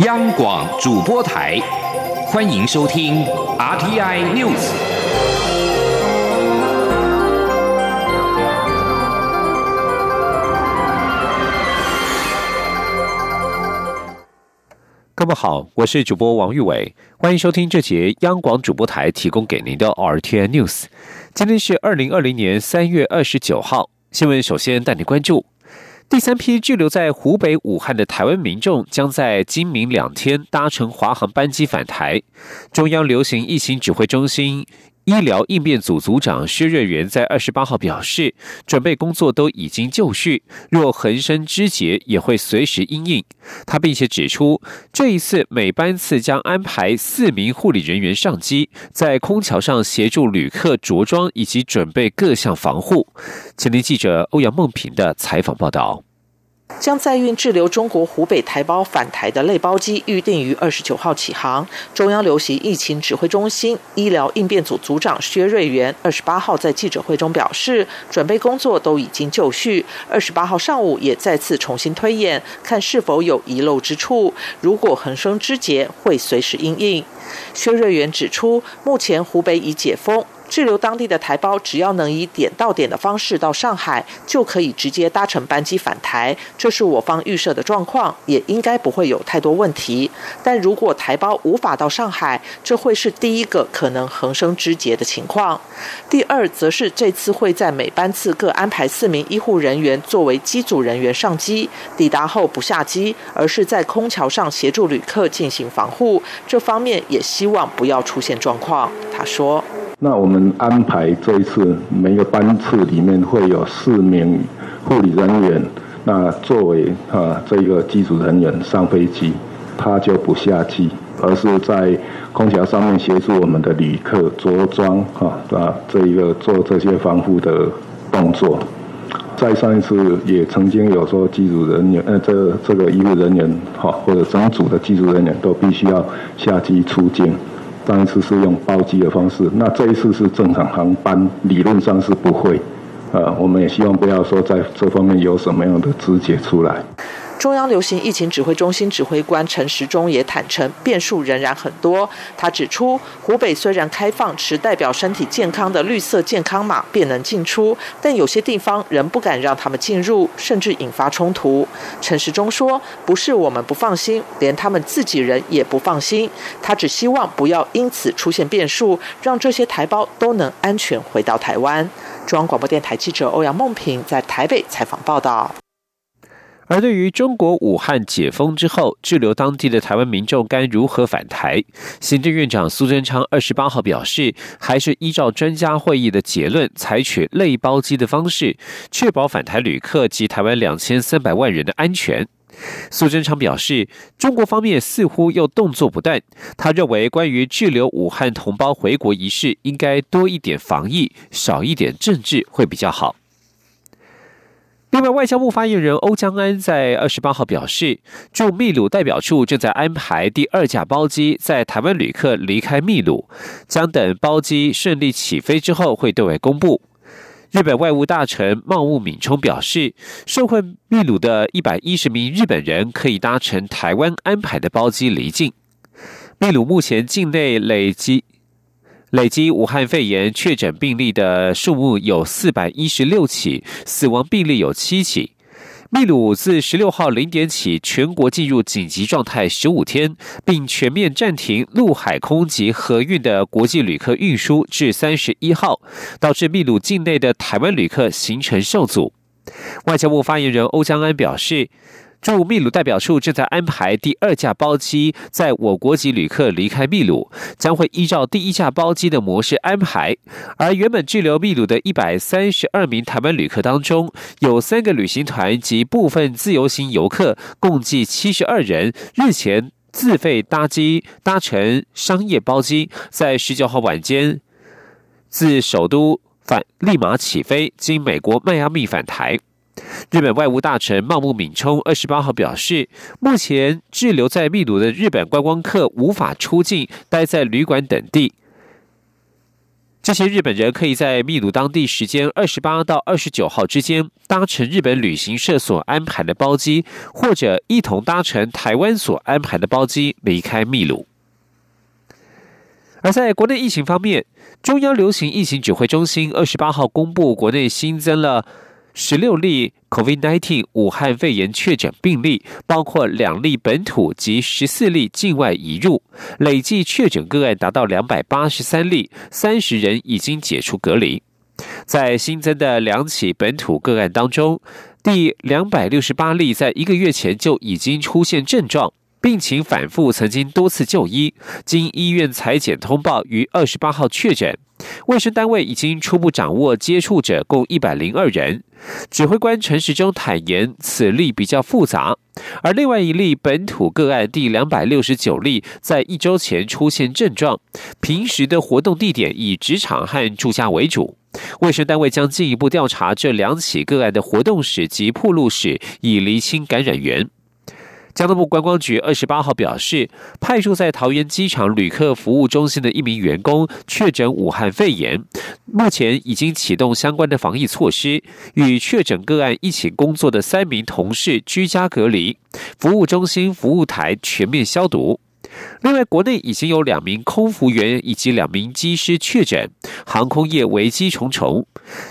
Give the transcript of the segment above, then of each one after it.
央广主播台，欢迎收听 RTI News。各位好，我是主播王玉伟，欢迎收听这节央广主播台提供给您的 RTI News。今天是二零二零年三月二十九号，新闻首先带你关注。第三批滞留在湖北武汉的台湾民众将在今明两天搭乘华航班机返台。中央流行疫情指挥中心。医疗应变组组长薛瑞元在二十八号表示，准备工作都已经就绪，若横生枝节，也会随时应应。他并且指出，这一次每班次将安排四名护理人员上机，在空桥上协助旅客着装以及准备各项防护。前天记者欧阳梦平的采访报道。将载运滞留中国湖北台胞返台的类包机预定于二十九号起航。中央流行疫情指挥中心医疗应变组组长薛瑞元二十八号在记者会中表示，准备工作都已经就绪。二十八号上午也再次重新推演，看是否有遗漏之处。如果横生枝节，会随时应应。薛瑞元指出，目前湖北已解封。滞留当地的台胞，只要能以点到点的方式到上海，就可以直接搭乘班机返台。这是我方预设的状况，也应该不会有太多问题。但如果台胞无法到上海，这会是第一个可能横生枝节的情况。第二，则是这次会在每班次各安排四名医护人员作为机组人员上机，抵达后不下机，而是在空桥上协助旅客进行防护。这方面也希望不要出现状况。他说。那我们安排这一次每个班次里面会有四名护理人员，那作为啊这个机组人员上飞机，他就不下机，而是在空调上面协助我们的旅客着装哈啊这一个做这些防护的动作。在上一次也曾经有说机组人员呃这这个医护人员哈或者整组的机组人员都必须要下机出境。上一次是用包机的方式，那这一次是正常航班，理论上是不会。呃，我们也希望不要说在这方面有什么样的肢解出来。中央流行疫情指挥中心指挥官陈时中也坦诚，变数仍然很多。他指出，湖北虽然开放持代表身体健康的绿色健康码便能进出，但有些地方仍不敢让他们进入，甚至引发冲突。陈时中说：“不是我们不放心，连他们自己人也不放心。他只希望不要因此出现变数，让这些台胞都能安全回到台湾。”中央广播电台记者欧阳梦平在台北采访报道。而对于中国武汉解封之后滞留当地的台湾民众该如何返台，行政院长苏贞昌二十八号表示，还是依照专家会议的结论，采取类包机的方式，确保返台旅客及台湾两千三百万人的安全。苏贞昌表示，中国方面似乎又动作不断，他认为关于滞留武汉同胞回国一事，应该多一点防疫，少一点政治会比较好。另外，外交部发言人欧江安在二十八号表示，驻秘鲁代表处正在安排第二架包机在台湾旅客离开秘鲁，将等包机顺利起飞之后会对外公布。日本外务大臣茂务敏充表示，受困秘鲁的一百一十名日本人可以搭乘台湾安排的包机离境。秘鲁目前境内累积。累积武汉肺炎确诊病例的数目有四百一十六起，死亡病例有七起。秘鲁自十六号零点起全国进入紧急状态十五天，并全面暂停陆海空及河运的国际旅客运输至三十一号，导致秘鲁境内的台湾旅客行程受阻。外交部发言人欧江安表示。驻秘鲁代表处正在安排第二架包机在我国籍旅客离开秘鲁，将会依照第一架包机的模式安排。而原本滞留秘鲁的一百三十二名台湾旅客当中，有三个旅行团及部分自由行游客，共计七十二人，日前自费搭机搭乘商业包机，在十九号晚间自首都返立马起飞，经美国迈阿密返台。日本外务大臣茂木敏充二十八号表示，目前滞留在秘鲁的日本观光客无法出境，待在旅馆等地。这些日本人可以在秘鲁当地时间二十八到二十九号之间搭乘日本旅行社所安排的包机，或者一同搭乘台湾所安排的包机离开秘鲁。而在国内疫情方面，中央流行疫情指挥中心二十八号公布，国内新增了十六例 COVID-19 武汉肺炎确诊病例，包括两例本土及十四例境外移入，累计确诊个案达到两百八十三例，三十人已经解除隔离。在新增的两起本土个案当中，第两百六十八例在一个月前就已经出现症状。病情反复，曾经多次就医，经医院裁剪通报，于二十八号确诊。卫生单位已经初步掌握接触者共一百零二人。指挥官陈时中坦言，此例比较复杂。而另外一例本土个案第两百六十九例，在一周前出现症状，平时的活动地点以职场和住家为主。卫生单位将进一步调查这两起个案的活动史及铺路史，以厘清感染源。交通部观光局二十八号表示，派驻在桃园机场旅客服务中心的一名员工确诊武汉肺炎，目前已经启动相关的防疫措施，与确诊个案一起工作的三名同事居家隔离，服务中心服务台全面消毒。另外，国内已经有两名空服员以及两名机师确诊，航空业危机重重。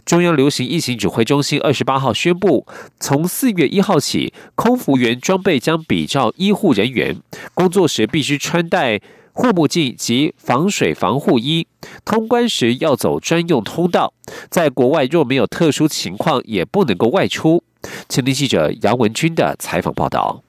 中央流行疫情指挥中心二十八号宣布，从四月一号起，空服员装备将比照医护人员，工作时必须穿戴护目镜及防水防护衣，通关时要走专用通道，在国外若没有特殊情况，也不能够外出。前天记者杨文军的采访报道。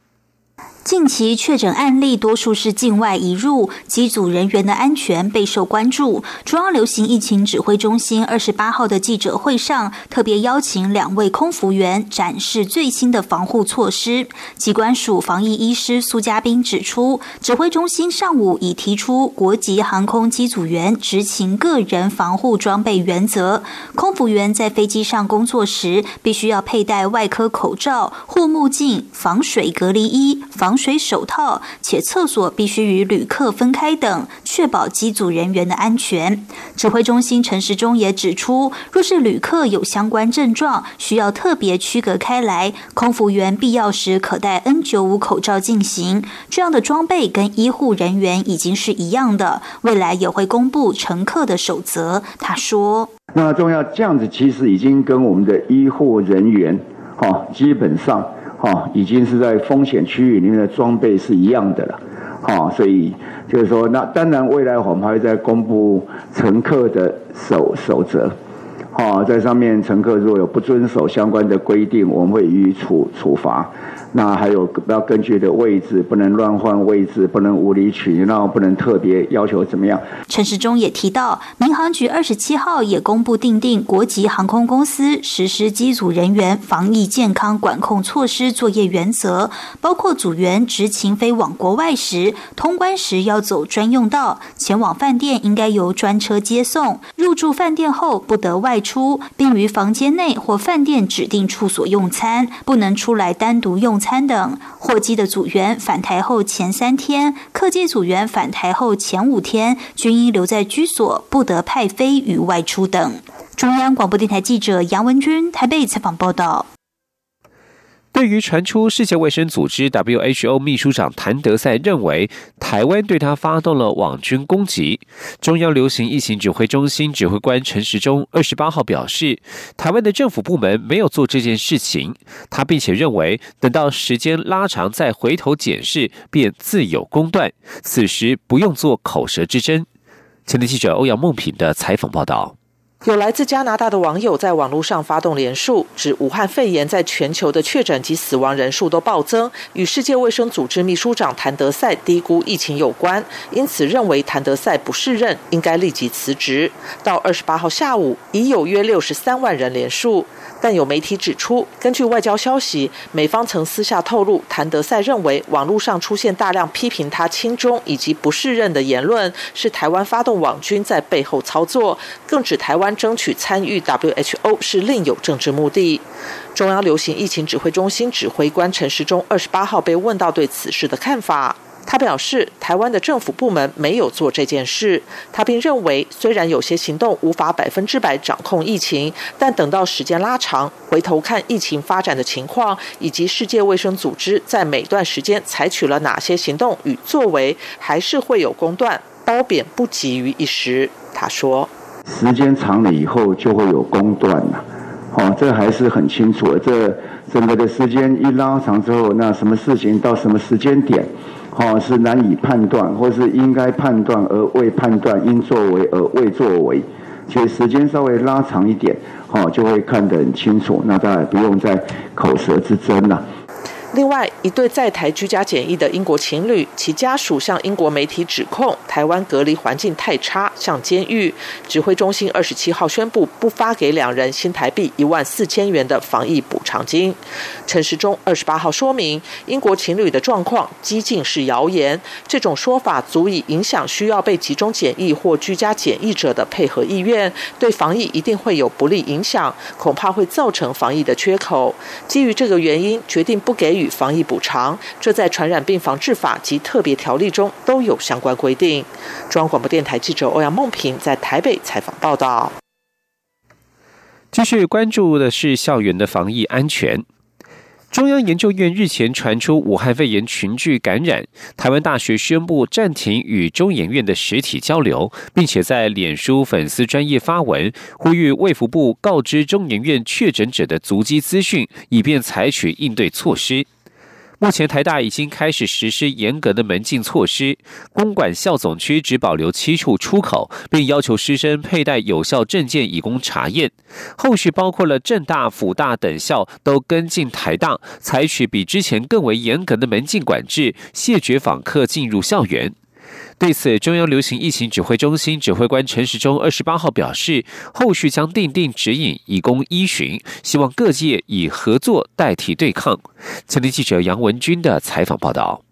近期确诊案例多数是境外移入，机组人员的安全备受关注。中央流行疫情指挥中心二十八号的记者会上，特别邀请两位空服员展示最新的防护措施。机关署防疫医师苏家斌指出，指挥中心上午已提出国籍航空机组员执勤个人防护装备原则。空服员在飞机上工作时，必须要佩戴外科口罩、护目镜、防水隔离衣、防。水手套，且厕所必须与旅客分开等，确保机组人员的安全。指挥中心陈时中也指出，若是旅客有相关症状，需要特别区隔开来，空服员必要时可戴 N 九五口罩进行。这样的装备跟医护人员已经是一样的，未来也会公布乘客的守则。他说：“那重要，这样子其实已经跟我们的医护人员，哈，基本上。”哈，已经是在风险区域里面的装备是一样的了，哈，所以就是说，那当然未来我们还会再公布乘客的守守则，哈，在上面乘客如果有不遵守相关的规定，我们会予以处处罚。那还有要根据的位置，不能乱换位置，不能无理取闹，不能特别要求怎么样。陈时中也提到，民航局二十七号也公布定定国籍航空公司实施机组人员防疫健康管控措施作业原则，包括组员执勤飞往国外时，通关时要走专用道，前往饭店应该由专车接送，入住饭店后不得外出，并于房间内或饭店指定处所用餐，不能出来单独用。餐等货机的组员返台后前三天，客机组员返台后前五天均应留在居所，不得派飞与外出等。中央广播电台记者杨文军台北采访报道。对于传出世界卫生组织 WHO 秘书长谭德赛认为台湾对他发动了网军攻击，中央流行疫情指挥中心指挥官陈时中二十八号表示，台湾的政府部门没有做这件事情。他并且认为，等到时间拉长再回头检视，便自有公断。此时不用做口舌之争。前天记者欧阳梦平的采访报道。有来自加拿大的网友在网络上发动连署，指武汉肺炎在全球的确诊及死亡人数都暴增，与世界卫生组织秘书长谭德赛低估疫情有关，因此认为谭德赛不适任，应该立即辞职。到二十八号下午，已有约六十三万人连署。但有媒体指出，根据外交消息，美方曾私下透露，谭德赛认为网络上出现大量批评他亲中以及不适任的言论，是台湾发动网军在背后操作，更指台湾争取参与 WHO 是另有政治目的。中央流行疫情指挥中心指挥官陈时中二十八号被问到对此事的看法。他表示，台湾的政府部门没有做这件事。他并认为，虽然有些行动无法百分之百掌控疫情，但等到时间拉长，回头看疫情发展的情况，以及世界卫生组织在每段时间采取了哪些行动与作为，还是会有公断。褒贬不急于一时。他说：“时间长了以后，就会有公断了。哦，这还是很清楚的。这整个的时间一拉长之后，那什么事情到什么时间点，哦，是难以判断，或是应该判断而未判断，应作为而未作为。其实时间稍微拉长一点，哦，就会看得很清楚。那当然不用再口舌之争了。”另外，一对在台居家检疫的英国情侣，其家属向英国媒体指控台湾隔离环境太差，像监狱。指挥中心二十七号宣布不发给两人新台币一万四千元的防疫补偿金。陈时中二十八号说明，英国情侣的状况激进是谣言，这种说法足以影响需要被集中检疫或居家检疫者的配合意愿，对防疫一定会有不利影响，恐怕会造成防疫的缺口。基于这个原因，决定不给与防疫补偿，这在传染病防治法及特别条例中都有相关规定。中央广播电台记者欧阳梦平在台北采访报道。继续关注的是校园的防疫安全。中央研究院日前传出武汉肺炎群聚感染，台湾大学宣布暂停与中研院的实体交流，并且在脸书粉丝专业发文，呼吁卫福部告知中研院确诊者的足迹资讯，以便采取应对措施。目前台大已经开始实施严格的门禁措施，公馆校总区只保留七处出口，并要求师生佩戴有效证件以供查验。后续包括了政大、辅大等校都跟进台大，采取比之前更为严格的门禁管制，谢绝访客进入校园。对此，中央流行疫情指挥中心指挥官陈时中二十八号表示，后续将定定指引以供依循，希望各界以合作代替对抗。前天记者杨文军的采访报道。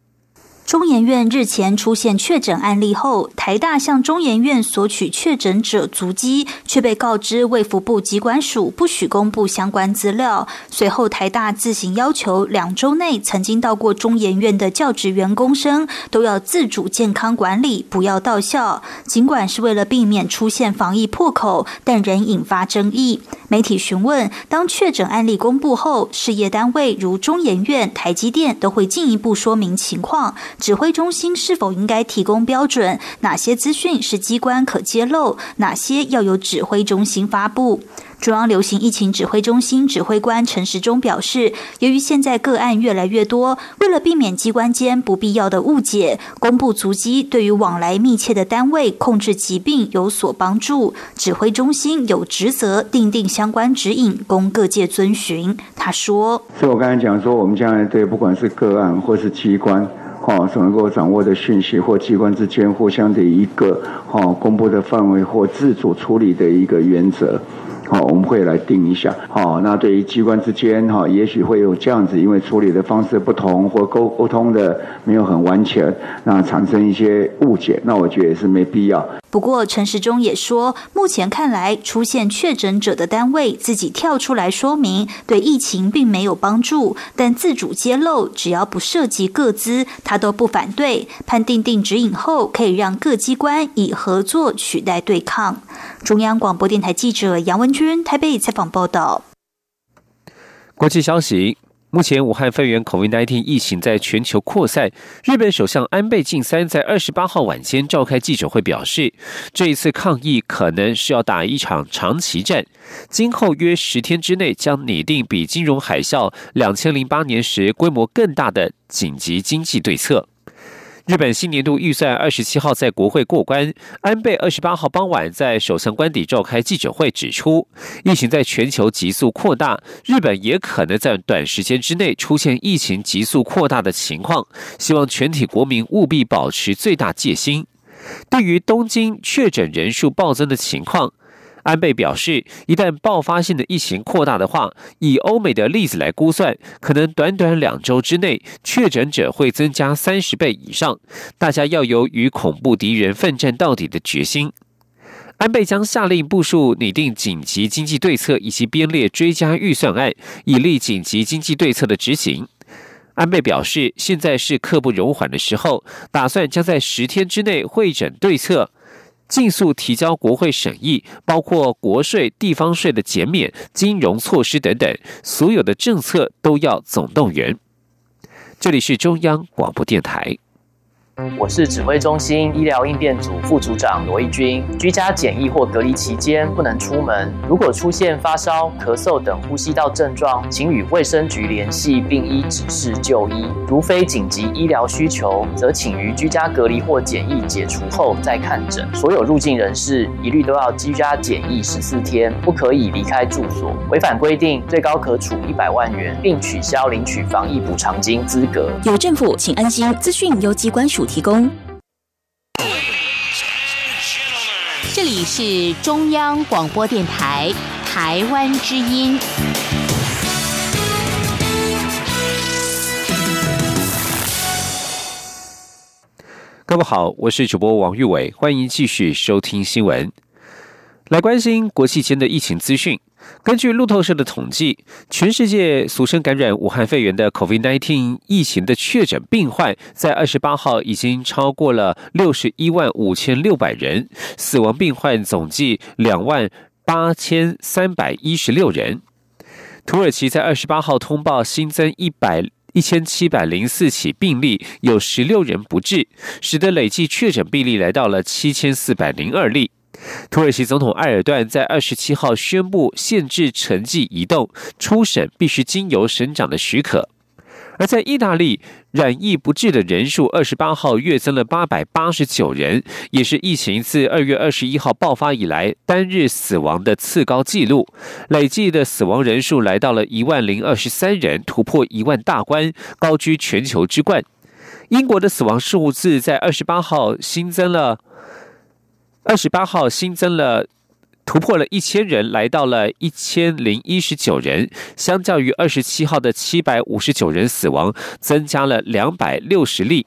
中研院日前出现确诊案例后，台大向中研院索取确诊者足迹，却被告知卫福部机关署不许公布相关资料。随后，台大自行要求两周内曾经到过中研院的教职员工生都要自主健康管理，不要到校。尽管是为了避免出现防疫破口，但仍引发争议。媒体询问，当确诊案例公布后，事业单位如中研院、台积电都会进一步说明情况。指挥中心是否应该提供标准？哪些资讯是机关可揭露？哪些要由指挥中心发布？中央流行疫情指挥中心指挥官陈时中表示，由于现在个案越来越多，为了避免机关间不必要的误解，公布足迹对于往来密切的单位控制疾病有所帮助。指挥中心有职责定定相关指引，供各界遵循。他说：“所以我刚才讲说，我们将来对不管是个案或是机关。”哦，所能够掌握的讯息或机关之间互相的一个哦公布的范围或自主处理的一个原则。好，我们会来定一下。好，那对于机关之间，哈，也许会有这样子，因为处理的方式不同，或沟沟通的没有很完全，那产生一些误解，那我觉得也是没必要。不过，陈时中也说，目前看来，出现确诊者的单位自己跳出来说明，对疫情并没有帮助，但自主揭露，只要不涉及各资，他都不反对。判定定指引后，可以让各机关以合作取代对抗。中央广播电台记者杨文君台北采访报道。国际消息：目前武汉肺炎 COVID-19 疫情在全球扩散。日本首相安倍晋三在二十八号晚间召开记者会，表示这一次抗疫可能是要打一场长期战，今后约十天之内将拟定比金融海啸两千零八年时规模更大的紧急经济对策。日本新年度预算二十七号在国会过关，安倍二十八号傍晚在首相官邸召开记者会，指出疫情在全球急速扩大，日本也可能在短时间之内出现疫情急速扩大的情况，希望全体国民务必保持最大戒心。对于东京确诊人数暴增的情况。安倍表示，一旦爆发性的疫情扩大的话，以欧美的例子来估算，可能短短两周之内，确诊者会增加三十倍以上。大家要有与恐怖敌人奋战到底的决心。安倍将下令部署拟定紧急经济对策，以及编列追加预算案，以利紧急经济对策的执行。安倍表示，现在是刻不容缓的时候，打算将在十天之内会诊对策，尽速提交国会审议，包括国税、地方税的减免、金融措施等等，所有的政策都要总动员。这里是中央广播电台。我是指挥中心医疗应变组副组长罗义军。居家检疫或隔离期间不能出门，如果出现发烧、咳嗽等呼吸道症状，请与卫生局联系并依指示就医。如非紧急医疗需求，则请于居家隔离或检疫解除后再看诊。所有入境人士一律都要居家检疫十四天，不可以离开住所。违反规定，最高可处一百万元，并取消领取防疫补偿金资格。有政府，请安心。资讯由机关署。提供。这里是中央广播电台台湾之音。各位好，我是主播王玉伟，欢迎继续收听新闻，来关心国际间的疫情资讯。根据路透社的统计，全世界俗称感染武汉肺炎的 COVID-19 疫情的确诊病患，在二十八号已经超过了六十一万五千六百人，死亡病患总计两万八千三百一十六人。土耳其在二十八号通报新增一百一千七百零四起病例，有十六人不治，使得累计确诊病例来到了七千四百零二例。土耳其总统埃尔段在二十七号宣布限制城际移动，出省必须经由省长的许可。而在意大利，染疫不治的人数二十八号跃增了八百八十九人，也是疫情自二月二十一号爆发以来单日死亡的次高纪录，累计的死亡人数来到了一万零二十三人，突破一万大关，高居全球之冠。英国的死亡数字在二十八号新增了。二十八号新增了突破了一千人，来到了一千零一十九人，相较于二十七号的七百五十九人死亡，增加了两百六十例。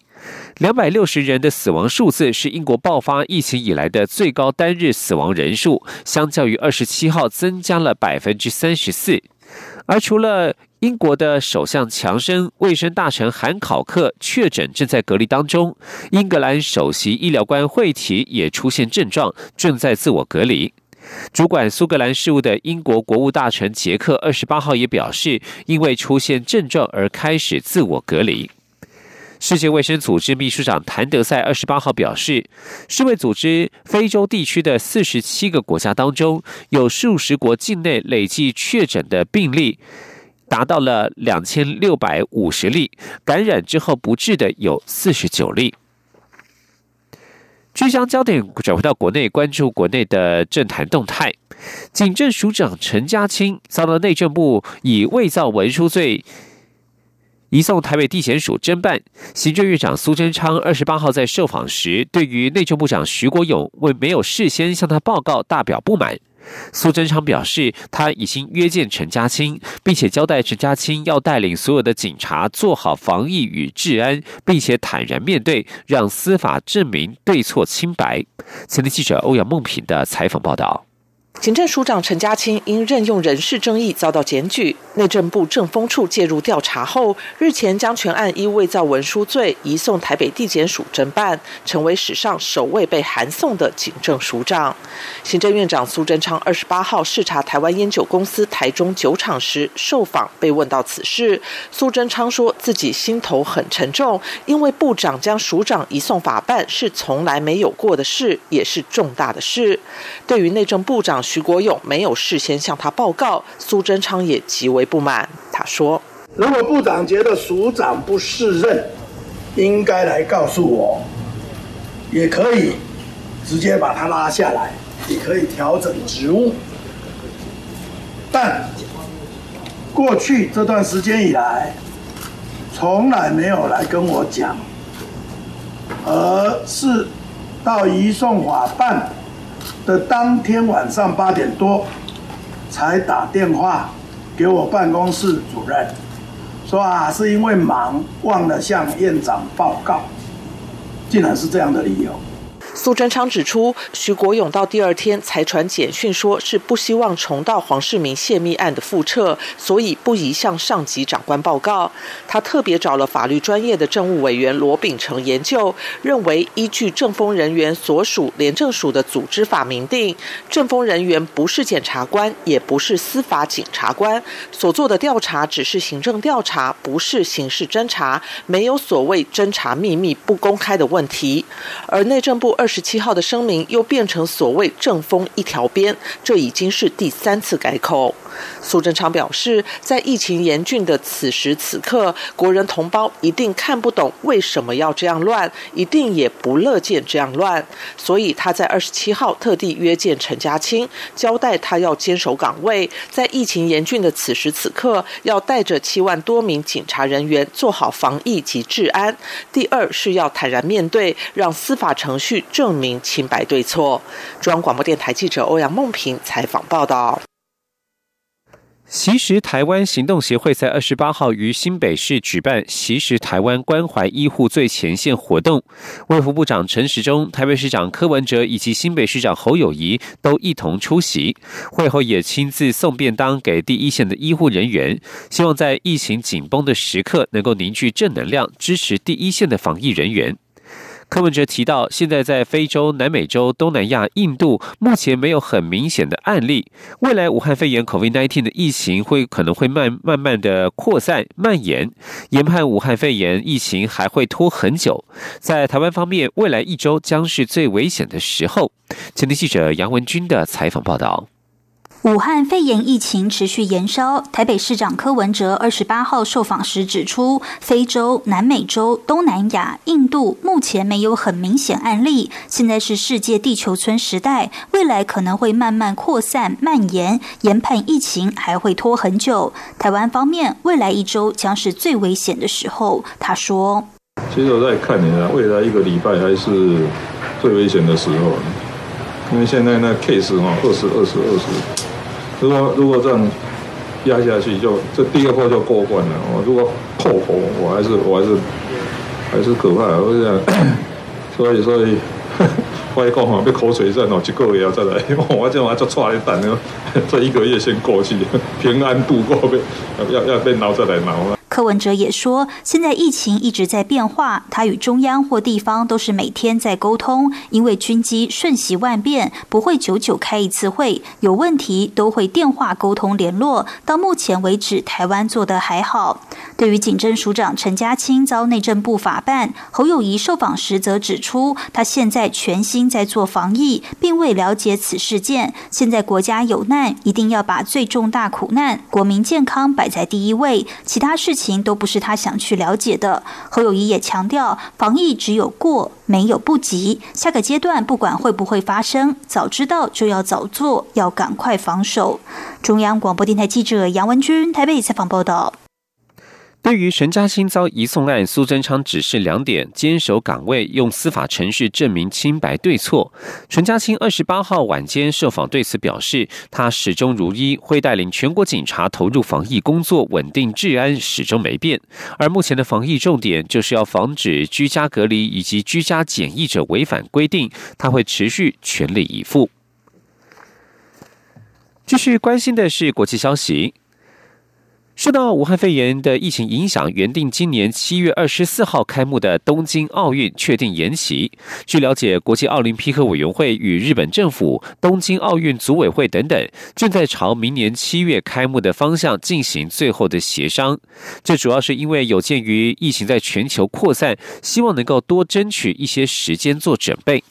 两百六十人的死亡数字是英国爆发疫情以来的最高单日死亡人数，相较于二十七号增加了百分之三十四。而除了英国的首相强生、卫生大臣韩考克确诊，正在隔离当中。英格兰首席医疗官惠提也出现症状，正在自我隔离。主管苏格兰事务的英国国务大臣杰克二十八号也表示，因为出现症状而开始自我隔离。世界卫生组织秘书长谭德赛二十八号表示，世卫组织非洲地区的四十七个国家当中，有数十国境内累计确诊的病例。达到了两千六百五十例，感染之后不治的有四十九例。据将焦点转回到国内，关注国内的政坛动态。警政署长陈家清遭到内政部以伪造文书罪移送台北地检署侦办。行政院长苏贞昌二十八号在受访时，对于内政部长徐国勇为没有事先向他报告大表不满。苏贞昌表示，他已经约见陈家青，并且交代陈家青要带领所有的警察做好防疫与治安，并且坦然面对，让司法证明对错清白。前天记者欧阳梦平的采访报道。警政署长陈家清因任用人事争议遭到检举，内政部政风处介入调查后，日前将全案依伪造文书罪移送台北地检署侦办，成为史上首位被函送的警政署长。行政院长苏贞昌二十八号视察台湾烟酒公司台中酒厂时受访，被问到此事，苏贞昌说自己心头很沉重，因为部长将署长移送法办是从来没有过的事，也是重大的事。对于内政部长。徐国勇没有事先向他报告，苏贞昌也极为不满。他说：“如果部长觉得署长不适任，应该来告诉我，也可以直接把他拉下来，也可以调整职务。但过去这段时间以来，从来没有来跟我讲，而是到移送法办。”的当天晚上八点多，才打电话给我办公室主任，说啊，是因为忙忘了向院长报告，竟然是这样的理由。苏贞昌指出，徐国勇到第二天才传简讯，说是不希望重蹈黄世明泄密案的覆辙，所以不宜向上级长官报告。他特别找了法律专业的政务委员罗秉成研究，认为依据政风人员所属廉政署的组织法明定，政风人员不是检察官，也不是司法警察官，所做的调查只是行政调查，不是刑事侦查，没有所谓侦查秘密不公开的问题。而内政部二十七号的声明又变成所谓正风一条边，这已经是第三次改口。苏贞昌表示，在疫情严峻的此时此刻，国人同胞一定看不懂为什么要这样乱，一定也不乐见这样乱。所以他在二十七号特地约见陈家清，交代他要坚守岗位，在疫情严峻的此时此刻，要带着七万多名警察人员做好防疫及治安。第二是要坦然面对，让司法程序证明清白对错。中央广播电台记者欧阳梦平采访报道。习实台湾行动协会在二十八号于新北市举办习实台湾关怀医护最前线活动，卫副部长陈时中、台北市长柯文哲以及新北市长侯友谊都一同出席。会后也亲自送便当给第一线的医护人员，希望在疫情紧绷的时刻能够凝聚正能量，支持第一线的防疫人员。柯文哲提到，现在在非洲、南美洲、东南亚、印度，目前没有很明显的案例。未来武汉肺炎 （COVID-19） 的疫情会可能会慢慢慢的扩散蔓延，研判武汉肺炎疫情还会拖很久。在台湾方面，未来一周将是最危险的时候。前天记者杨文军的采访报道。武汉肺炎疫情持续延烧，台北市长柯文哲二十八号受访时指出，非洲、南美洲、东南亚、印度目前没有很明显案例，现在是世界地球村时代，未来可能会慢慢扩散蔓延，研判疫情还会拖很久。台湾方面，未来一周将是最危险的时候。他说：“其实我在看你啊，未来一个礼拜还是最危险的时候，因为现在那 case 哈，二十二十二十。”如果如果这样压下去，就这第二波就过关了。我如果破口，我还是我还是还是可怕。我讲，所以所以，我一讲哈，被口水战哦，一个月要再来，我这我就抓一蛋，这一个月先过去，平安度过，被要要被挠再来挠了。柯文哲也说，现在疫情一直在变化，他与中央或地方都是每天在沟通，因为军机瞬息万变，不会久久开一次会，有问题都会电话沟通联络。到目前为止，台湾做得还好。对于警政署长陈家清遭内政部法办，侯友谊受访时则指出，他现在全心在做防疫，并未了解此事件。现在国家有难，一定要把最重大苦难、国民健康摆在第一位，其他事情。都不是他想去了解的。侯友谊也强调，防疫只有过，没有不及。下个阶段不管会不会发生，早知道就要早做，要赶快防守。中央广播电台记者杨文军台北采访报道。对于陈嘉欣遭移送案，苏贞昌指示两点：坚守岗位，用司法程序证明清白对错。陈嘉欣二十八号晚间受访，对此表示，他始终如一，会带领全国警察投入防疫工作，稳定治安始终没变。而目前的防疫重点就是要防止居家隔离以及居家检疫者违反规定，他会持续全力以赴。继续关心的是国际消息。受到武汉肺炎的疫情影响，原定今年七月二十四号开幕的东京奥运确定延期。据了解，国际奥林匹克委员会与日本政府、东京奥运组委会等等，正在朝明年七月开幕的方向进行最后的协商。这主要是因为有鉴于疫情在全球扩散，希望能够多争取一些时间做准备。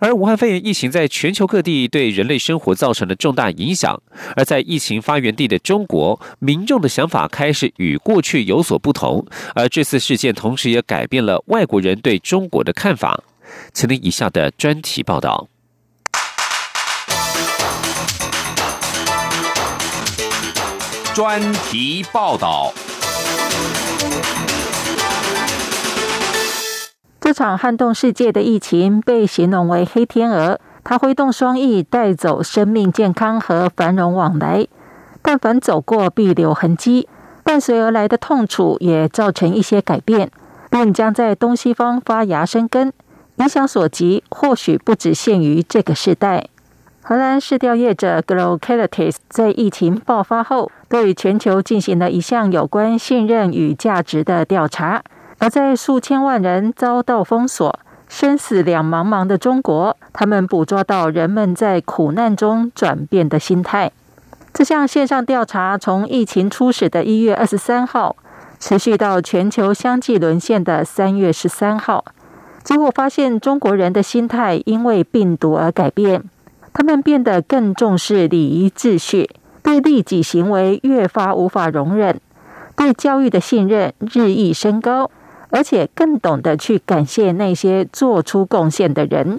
而武汉肺炎疫情在全球各地对人类生活造成了重大影响，而在疫情发源地的中国，民众的想法开始与过去有所不同。而这次事件同时也改变了外国人对中国的看法。请听以下的专题报道。专题报道。这场撼动世界的疫情被形容为“黑天鹅”，它挥动双翼，带走生命、健康和繁荣往来。但凡走过，必留痕迹。伴随而来的痛楚也造成一些改变，并将在东西方发芽生根。影响所及，或许不只限于这个时代。荷兰市调业者 Glocalities 在疫情爆发后，对全球进行了一项有关信任与价值的调查。而在数千万人遭到封锁、生死两茫茫的中国，他们捕捉到人们在苦难中转变的心态。这项线上调查从疫情初始的一月二十三号，持续到全球相继沦陷的三月十三号。结果发现，中国人的心态因为病毒而改变。他们变得更重视礼仪秩序，对利己行为越发无法容忍，对教育的信任日益升高，而且更懂得去感谢那些做出贡献的人。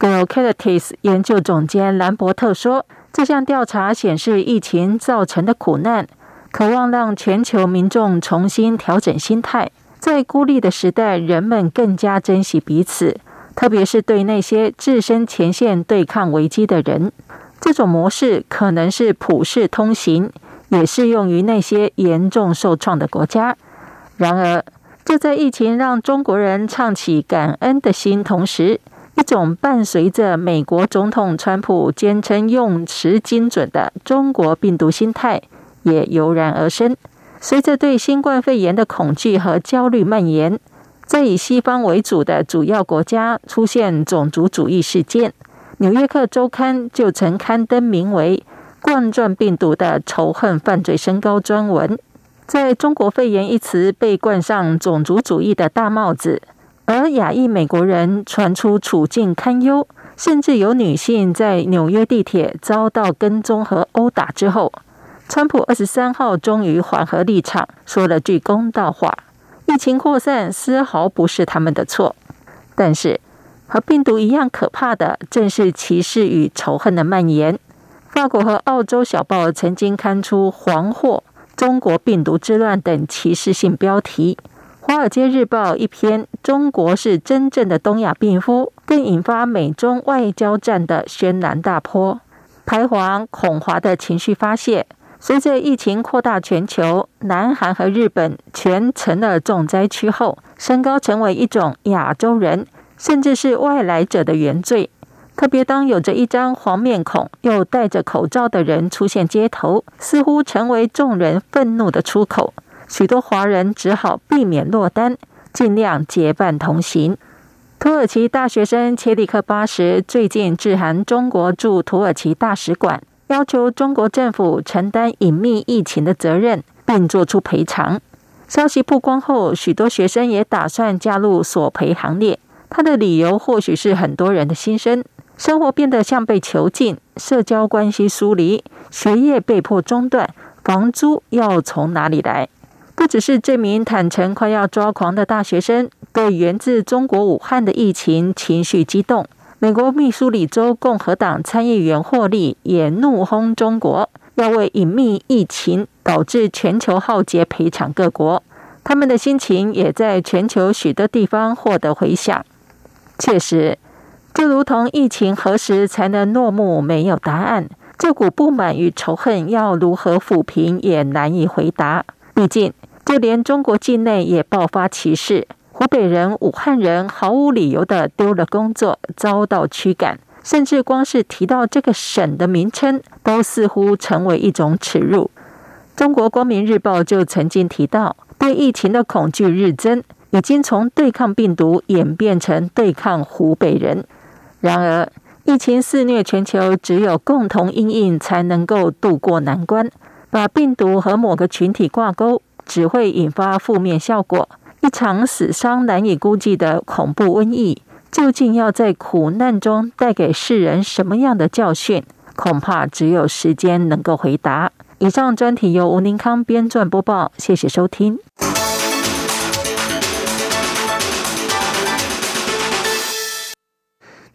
Glocalities 研究总监兰伯特说：“这项调查显示，疫情造成的苦难，渴望让全球民众重新调整心态，在孤立的时代，人们更加珍惜彼此。”特别是对那些置身前线对抗危机的人，这种模式可能是普世通行，也适用于那些严重受创的国家。然而，就在疫情让中国人唱起感恩的心同时，一种伴随着美国总统川普坚称用词精准的中国病毒心态也油然而生。随着对新冠肺炎的恐惧和焦虑蔓延。在以西方为主的主要国家出现种族主义事件，《纽约客周刊》就曾刊登名为“冠状病毒的仇恨犯罪升高”专文。在中国肺炎一词被冠上种族主义的大帽子，而亚裔美国人传出处境堪忧，甚至有女性在纽约地铁遭到跟踪和殴打之后，川普二十三号终于缓和立场，说了句公道话。疫情扩散丝毫不是他们的错，但是和病毒一样可怕的，正是歧视与仇恨的蔓延。法国和澳洲小报曾经刊出“黄祸”“中国病毒之乱”等歧视性标题，《华尔街日报》一篇“中国是真正的东亚病夫”，更引发美中外交战的轩然大波，排华恐华的情绪发泄。随着疫情扩大全球，南韩和日本全成了重灾区后，升高成为一种亚洲人甚至是外来者的原罪。特别当有着一张黄面孔又戴着口罩的人出现街头，似乎成为众人愤怒的出口。许多华人只好避免落单，尽量结伴同行。土耳其大学生切里克巴什最近致函中国驻土耳其大使馆。要求中国政府承担隐秘疫情的责任，并作出赔偿。消息曝光后，许多学生也打算加入索赔行列。他的理由或许是很多人的心声：生活变得像被囚禁，社交关系疏离，学业被迫中断，房租要从哪里来？不只是这名坦诚快要抓狂的大学生，对源自中国武汉的疫情情绪激动。美国密苏里州共和党参议员霍利也怒轰中国，要为隐秘疫情导致全球浩劫赔偿各国。他们的心情也在全球许多地方获得回响。确实，就如同疫情何时才能落幕没有答案，这股不满与仇恨要如何抚平也难以回答。毕竟，就连中国境内也爆发歧视。湖北人、武汉人毫无理由的丢了工作，遭到驱赶，甚至光是提到这个省的名称，都似乎成为一种耻辱。中国光明日报就曾经提到，对疫情的恐惧日增，已经从对抗病毒演变成对抗湖北人。然而，疫情肆虐全球，只有共同应应才能够渡过难关。把病毒和某个群体挂钩，只会引发负面效果。一场死伤难以估计的恐怖瘟疫，究竟要在苦难中带给世人什么样的教训？恐怕只有时间能够回答。以上专题由吴宁康编撰播报，谢谢收听。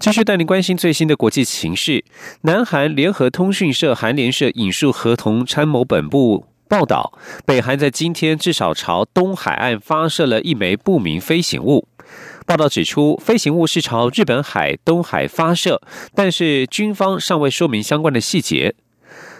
继续带您关心最新的国际形势。南韩联合通讯社韩联社引述合同参谋本部。报道，北韩在今天至少朝东海岸发射了一枚不明飞行物。报道指出，飞行物是朝日本海东海发射，但是军方尚未说明相关的细节。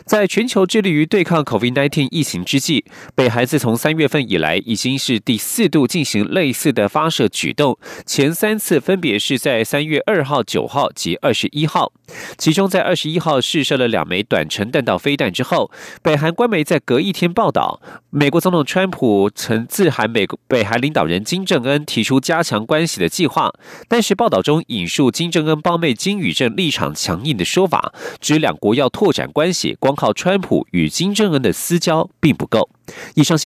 在全球致力于对抗 COVID-19 疫情之际，北韩自从三月份以来，已经是第四度进行类似的发射举动。前三次分别是在三月二号、九号及二十一号。其中在二十一号试射了两枚短程弹道飞弹之后，北韩官媒在隔一天报道，美国总统川普曾致函美国北韩领导人金正恩，提出加强关系的计划。但是报道中引述金正恩胞妹金宇镇立场强硬的说法，指两国要拓展关系，光靠川普与金正恩的私交并不够。以上。